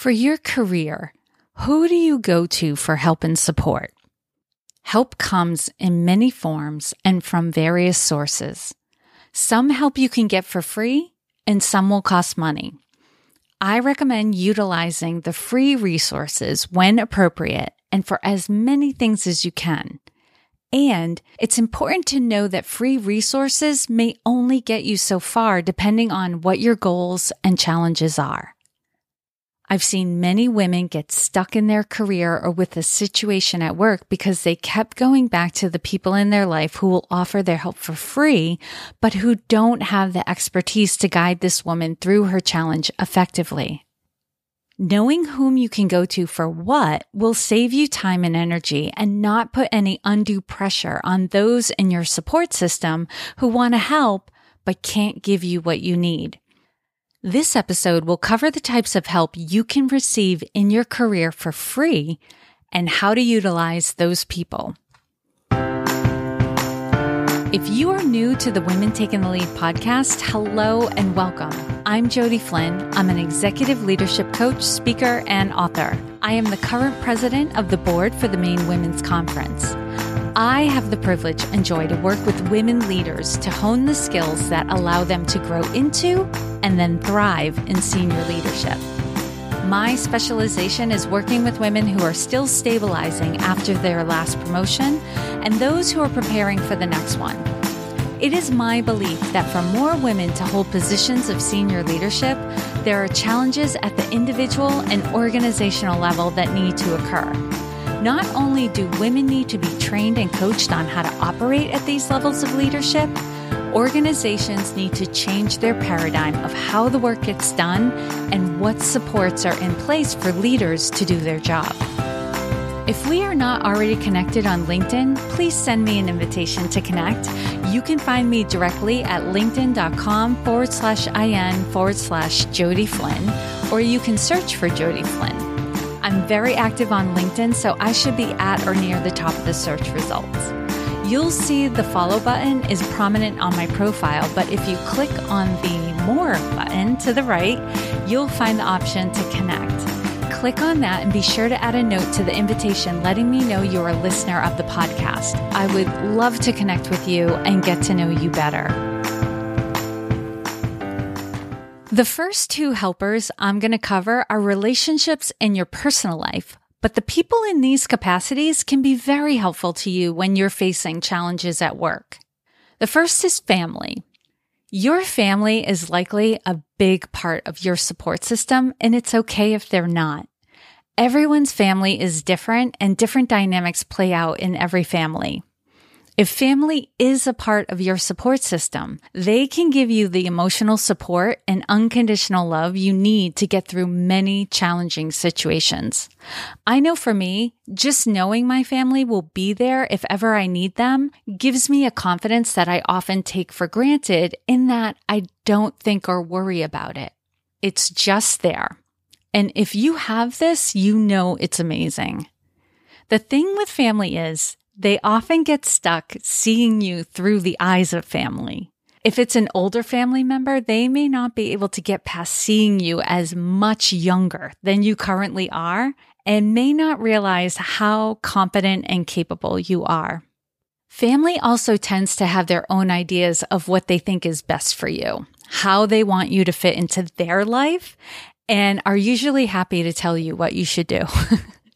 For your career, who do you go to for help and support? Help comes in many forms and from various sources. Some help you can get for free, and some will cost money. I recommend utilizing the free resources when appropriate and for as many things as you can. And it's important to know that free resources may only get you so far depending on what your goals and challenges are. I've seen many women get stuck in their career or with a situation at work because they kept going back to the people in their life who will offer their help for free, but who don't have the expertise to guide this woman through her challenge effectively. Knowing whom you can go to for what will save you time and energy and not put any undue pressure on those in your support system who want to help but can't give you what you need. This episode will cover the types of help you can receive in your career for free and how to utilize those people. If you are new to the Women Taking the Lead podcast, hello and welcome. I'm Jodi Flynn. I'm an executive leadership coach, speaker, and author. I am the current president of the board for the Maine Women's Conference. I have the privilege and joy to work with women leaders to hone the skills that allow them to grow into and then thrive in senior leadership. My specialization is working with women who are still stabilizing after their last promotion and those who are preparing for the next one. It is my belief that for more women to hold positions of senior leadership, there are challenges at the individual and organizational level that need to occur. Not only do women need to be trained and coached on how to operate at these levels of leadership, organizations need to change their paradigm of how the work gets done and what supports are in place for leaders to do their job. If we are not already connected on LinkedIn, please send me an invitation to connect. You can find me directly at linkedin.com forward slash IN forward slash Jodi Flynn, or you can search for Jodi Flynn. I'm very active on LinkedIn, so I should be at or near the top of the search results. You'll see the follow button is prominent on my profile, but if you click on the more button to the right, you'll find the option to connect. Click on that and be sure to add a note to the invitation letting me know you're a listener of the podcast. I would love to connect with you and get to know you better. The first two helpers I'm going to cover are relationships in your personal life, but the people in these capacities can be very helpful to you when you're facing challenges at work. The first is family. Your family is likely a big part of your support system, and it's okay if they're not. Everyone's family is different and different dynamics play out in every family. If family is a part of your support system, they can give you the emotional support and unconditional love you need to get through many challenging situations. I know for me, just knowing my family will be there if ever I need them gives me a confidence that I often take for granted in that I don't think or worry about it. It's just there. And if you have this, you know it's amazing. The thing with family is they often get stuck seeing you through the eyes of family. If it's an older family member, they may not be able to get past seeing you as much younger than you currently are and may not realize how competent and capable you are. Family also tends to have their own ideas of what they think is best for you, how they want you to fit into their life, and are usually happy to tell you what you should do.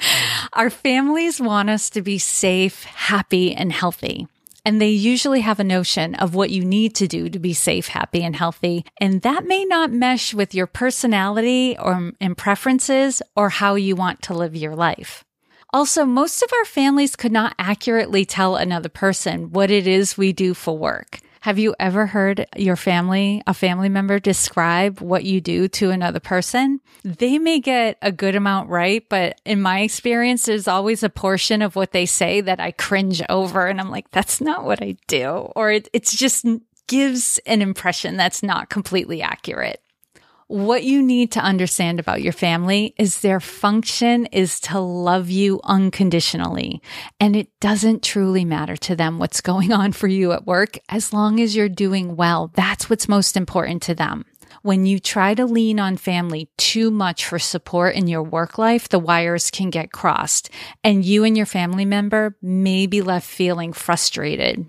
Our families want us to be safe, happy, and healthy. And they usually have a notion of what you need to do to be safe, happy, and healthy. And that may not mesh with your personality or and preferences or how you want to live your life. Also, most of our families could not accurately tell another person what it is we do for work. Have you ever heard your family, a family member describe what you do to another person? They may get a good amount right, but in my experience, there's always a portion of what they say that I cringe over and I'm like, that's not what I do. Or it, it's just gives an impression that's not completely accurate. What you need to understand about your family is their function is to love you unconditionally. And it doesn't truly matter to them what's going on for you at work as long as you're doing well. That's what's most important to them. When you try to lean on family too much for support in your work life, the wires can get crossed, and you and your family member may be left feeling frustrated.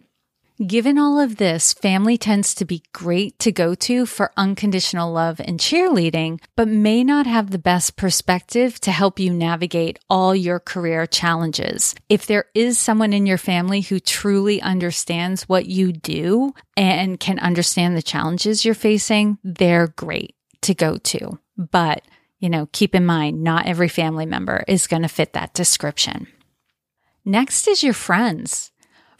Given all of this, family tends to be great to go to for unconditional love and cheerleading, but may not have the best perspective to help you navigate all your career challenges. If there is someone in your family who truly understands what you do and can understand the challenges you're facing, they're great to go to. But, you know, keep in mind, not every family member is going to fit that description. Next is your friends.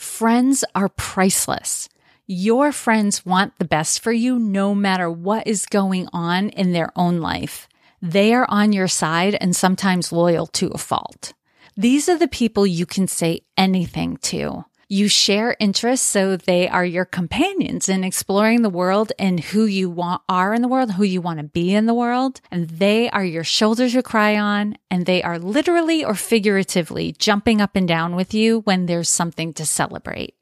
Friends are priceless. Your friends want the best for you no matter what is going on in their own life. They are on your side and sometimes loyal to a fault. These are the people you can say anything to. You share interests, so they are your companions in exploring the world and who you want are in the world, who you want to be in the world. And they are your shoulders to cry on, and they are literally or figuratively jumping up and down with you when there's something to celebrate.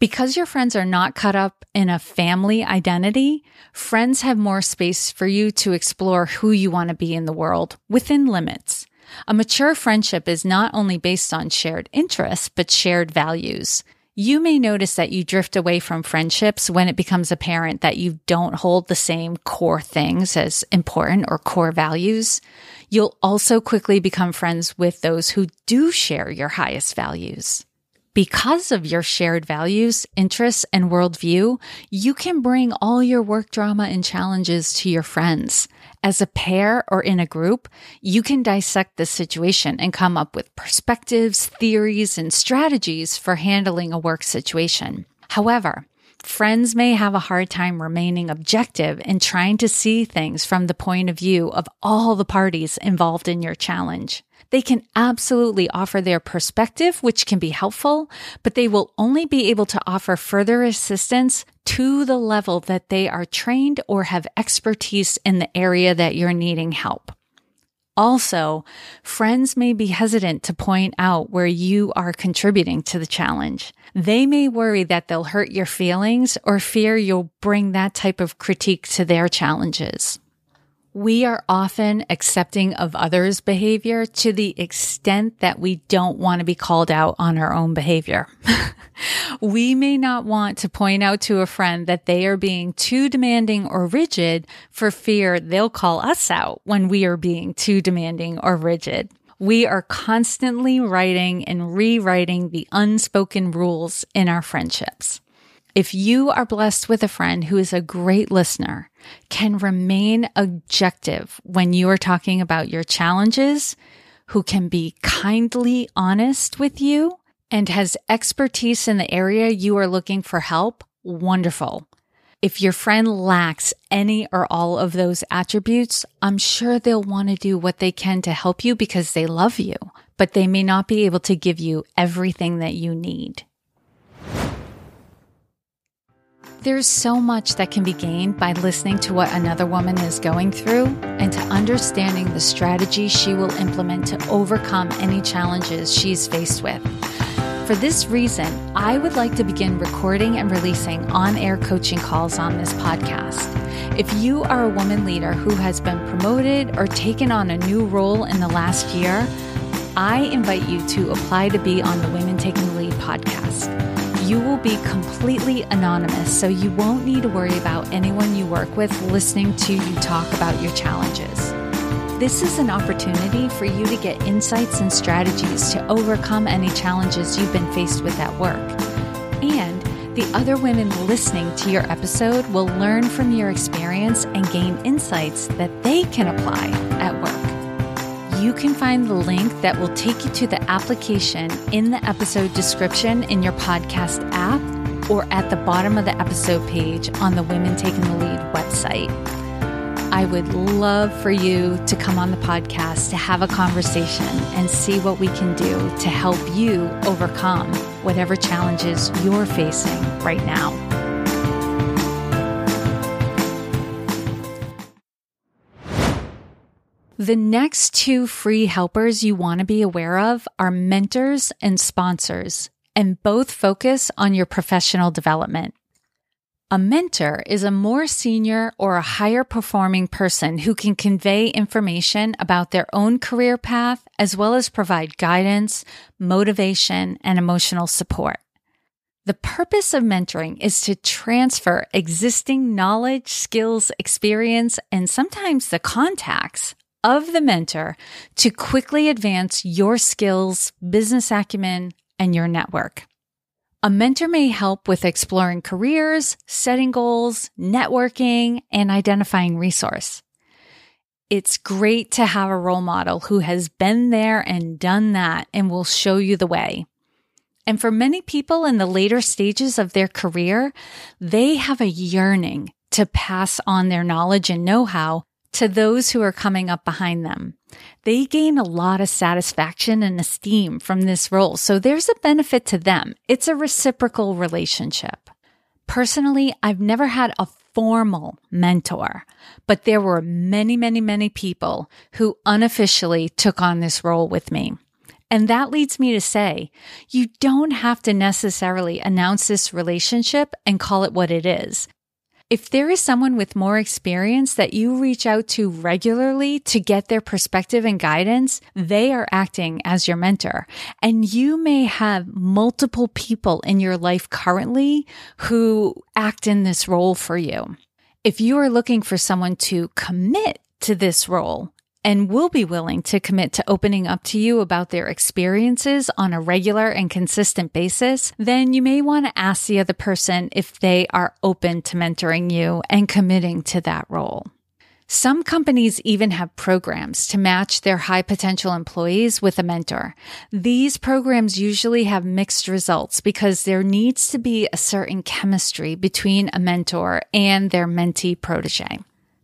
Because your friends are not cut up in a family identity, friends have more space for you to explore who you want to be in the world within limits. A mature friendship is not only based on shared interests, but shared values. You may notice that you drift away from friendships when it becomes apparent that you don't hold the same core things as important or core values. You'll also quickly become friends with those who do share your highest values. Because of your shared values, interests, and worldview, you can bring all your work drama and challenges to your friends. As a pair or in a group, you can dissect the situation and come up with perspectives, theories, and strategies for handling a work situation. However, friends may have a hard time remaining objective and trying to see things from the point of view of all the parties involved in your challenge. They can absolutely offer their perspective, which can be helpful, but they will only be able to offer further assistance to the level that they are trained or have expertise in the area that you're needing help. Also, friends may be hesitant to point out where you are contributing to the challenge. They may worry that they'll hurt your feelings or fear you'll bring that type of critique to their challenges. We are often accepting of others' behavior to the extent that we don't want to be called out on our own behavior. we may not want to point out to a friend that they are being too demanding or rigid for fear they'll call us out when we are being too demanding or rigid. We are constantly writing and rewriting the unspoken rules in our friendships. If you are blessed with a friend who is a great listener, can remain objective when you are talking about your challenges, who can be kindly honest with you, and has expertise in the area you are looking for help, wonderful. If your friend lacks any or all of those attributes, I'm sure they'll want to do what they can to help you because they love you, but they may not be able to give you everything that you need. There's so much that can be gained by listening to what another woman is going through and to understanding the strategy she will implement to overcome any challenges she's faced with. For this reason, I would like to begin recording and releasing on air coaching calls on this podcast. If you are a woman leader who has been promoted or taken on a new role in the last year, I invite you to apply to be on the Women Taking the Lead podcast. You will be completely anonymous, so you won't need to worry about anyone you work with listening to you talk about your challenges. This is an opportunity for you to get insights and strategies to overcome any challenges you've been faced with at work. And the other women listening to your episode will learn from your experience and gain insights that they can apply at work you can find the link that will take you to the application in the episode description in your podcast app or at the bottom of the episode page on the Women Taking the Lead website. I would love for you to come on the podcast to have a conversation and see what we can do to help you overcome whatever challenges you're facing right now. The next two free helpers you want to be aware of are mentors and sponsors, and both focus on your professional development. A mentor is a more senior or a higher performing person who can convey information about their own career path as well as provide guidance, motivation, and emotional support. The purpose of mentoring is to transfer existing knowledge, skills, experience, and sometimes the contacts of the mentor to quickly advance your skills, business acumen, and your network. A mentor may help with exploring careers, setting goals, networking, and identifying resource. It's great to have a role model who has been there and done that and will show you the way. And for many people in the later stages of their career, they have a yearning to pass on their knowledge and know how to those who are coming up behind them. They gain a lot of satisfaction and esteem from this role. So there's a benefit to them. It's a reciprocal relationship. Personally, I've never had a formal mentor, but there were many, many, many people who unofficially took on this role with me. And that leads me to say, you don't have to necessarily announce this relationship and call it what it is. If there is someone with more experience that you reach out to regularly to get their perspective and guidance, they are acting as your mentor. And you may have multiple people in your life currently who act in this role for you. If you are looking for someone to commit to this role, and will be willing to commit to opening up to you about their experiences on a regular and consistent basis, then you may want to ask the other person if they are open to mentoring you and committing to that role. Some companies even have programs to match their high potential employees with a mentor. These programs usually have mixed results because there needs to be a certain chemistry between a mentor and their mentee protege.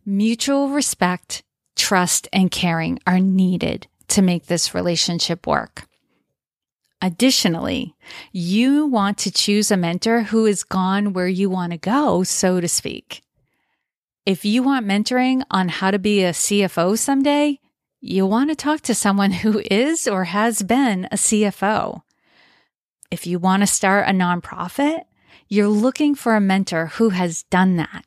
Mutual respect trust, and caring are needed to make this relationship work. Additionally, you want to choose a mentor who has gone where you want to go, so to speak. If you want mentoring on how to be a CFO someday, you want to talk to someone who is or has been a CFO. If you want to start a nonprofit, you're looking for a mentor who has done that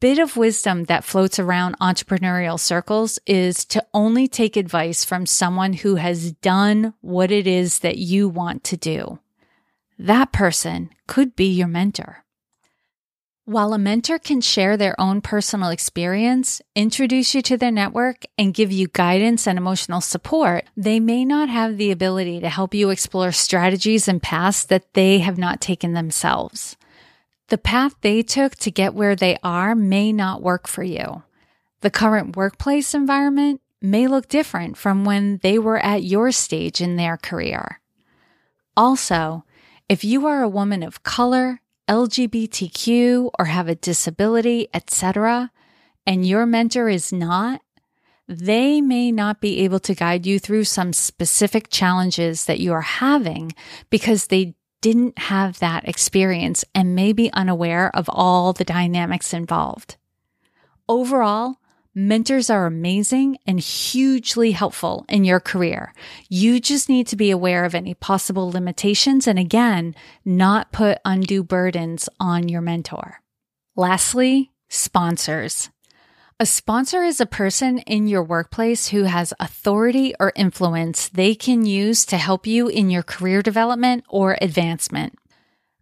bit of wisdom that floats around entrepreneurial circles is to only take advice from someone who has done what it is that you want to do. That person could be your mentor. While a mentor can share their own personal experience, introduce you to their network, and give you guidance and emotional support, they may not have the ability to help you explore strategies and paths that they have not taken themselves. The path they took to get where they are may not work for you. The current workplace environment may look different from when they were at your stage in their career. Also, if you are a woman of color, LGBTQ, or have a disability, etc., and your mentor is not, they may not be able to guide you through some specific challenges that you are having because they didn't have that experience and may be unaware of all the dynamics involved. Overall, mentors are amazing and hugely helpful in your career. You just need to be aware of any possible limitations and again, not put undue burdens on your mentor. Lastly, sponsors. A sponsor is a person in your workplace who has authority or influence they can use to help you in your career development or advancement.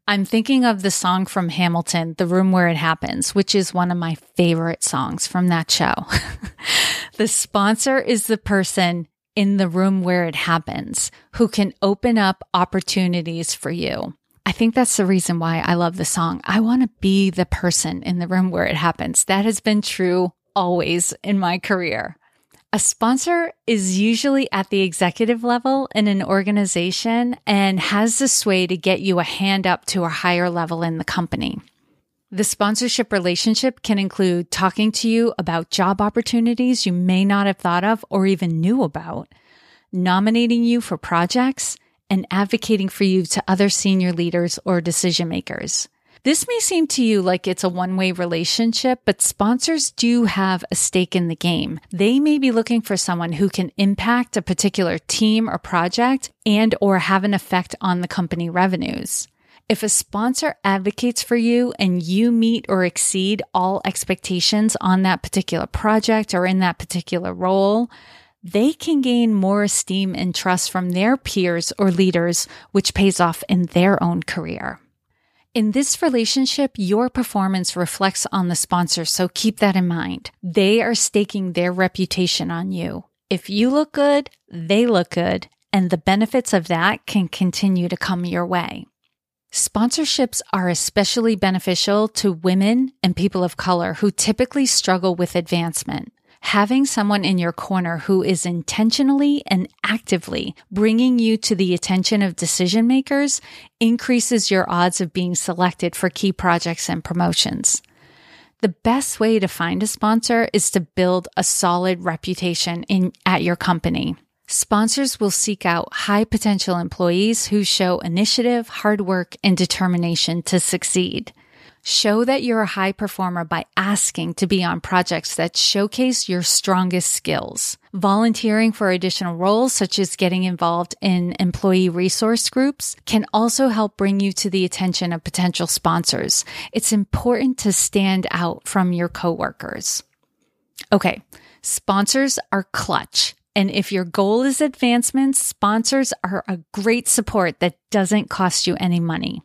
I'm thinking of the song from Hamilton, The Room Where It Happens, which is one of my favorite songs from that show. the sponsor is the person in the room where it happens who can open up opportunities for you. I think that's the reason why I love the song. I want to be the person in the room where it happens. That has been true always in my career. A sponsor is usually at the executive level in an organization and has the sway to get you a hand up to a higher level in the company. The sponsorship relationship can include talking to you about job opportunities you may not have thought of or even knew about, nominating you for projects, and advocating for you to other senior leaders or decision makers. This may seem to you like it's a one way relationship, but sponsors do have a stake in the game. They may be looking for someone who can impact a particular team or project and or have an effect on the company revenues. If a sponsor advocates for you and you meet or exceed all expectations on that particular project or in that particular role, they can gain more esteem and trust from their peers or leaders, which pays off in their own career. In this relationship, your performance reflects on the sponsor, so keep that in mind. They are staking their reputation on you. If you look good, they look good, and the benefits of that can continue to come your way. Sponsorships are especially beneficial to women and people of color who typically struggle with advancement. Having someone in your corner who is intentionally and actively bringing you to the attention of decision makers increases your odds of being selected for key projects and promotions. The best way to find a sponsor is to build a solid reputation in, at your company. Sponsors will seek out high potential employees who show initiative, hard work, and determination to succeed. Show that you're a high performer by asking to be on projects that showcase your strongest skills. Volunteering for additional roles, such as getting involved in employee resource groups, can also help bring you to the attention of potential sponsors. It's important to stand out from your coworkers. Okay, sponsors are clutch. And if your goal is advancement, sponsors are a great support that doesn't cost you any money.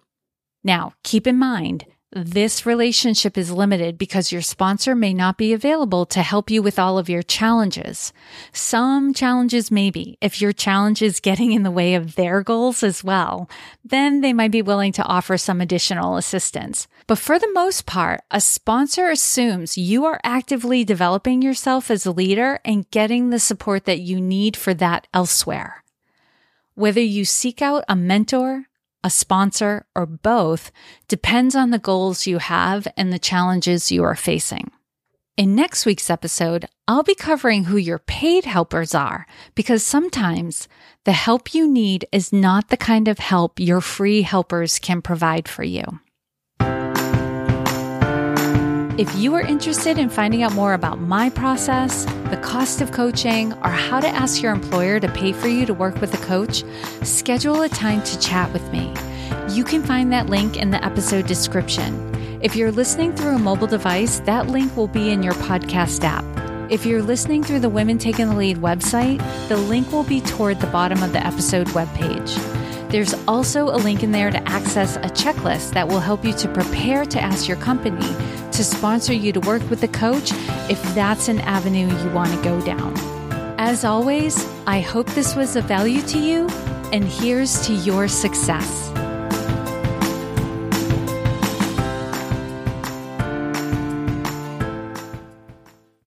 Now, keep in mind, this relationship is limited because your sponsor may not be available to help you with all of your challenges. Some challenges maybe. If your challenge is getting in the way of their goals as well, then they might be willing to offer some additional assistance. But for the most part, a sponsor assumes you are actively developing yourself as a leader and getting the support that you need for that elsewhere. Whether you seek out a mentor, a sponsor, or both depends on the goals you have and the challenges you are facing. In next week's episode, I'll be covering who your paid helpers are because sometimes the help you need is not the kind of help your free helpers can provide for you. If you are interested in finding out more about my process, the cost of coaching, or how to ask your employer to pay for you to work with a coach, schedule a time to chat with me. You can find that link in the episode description. If you're listening through a mobile device, that link will be in your podcast app. If you're listening through the Women Taking the Lead website, the link will be toward the bottom of the episode webpage. There's also a link in there to access a checklist that will help you to prepare to ask your company to sponsor you to work with a coach if that's an avenue you want to go down. As always, I hope this was of value to you, and here's to your success.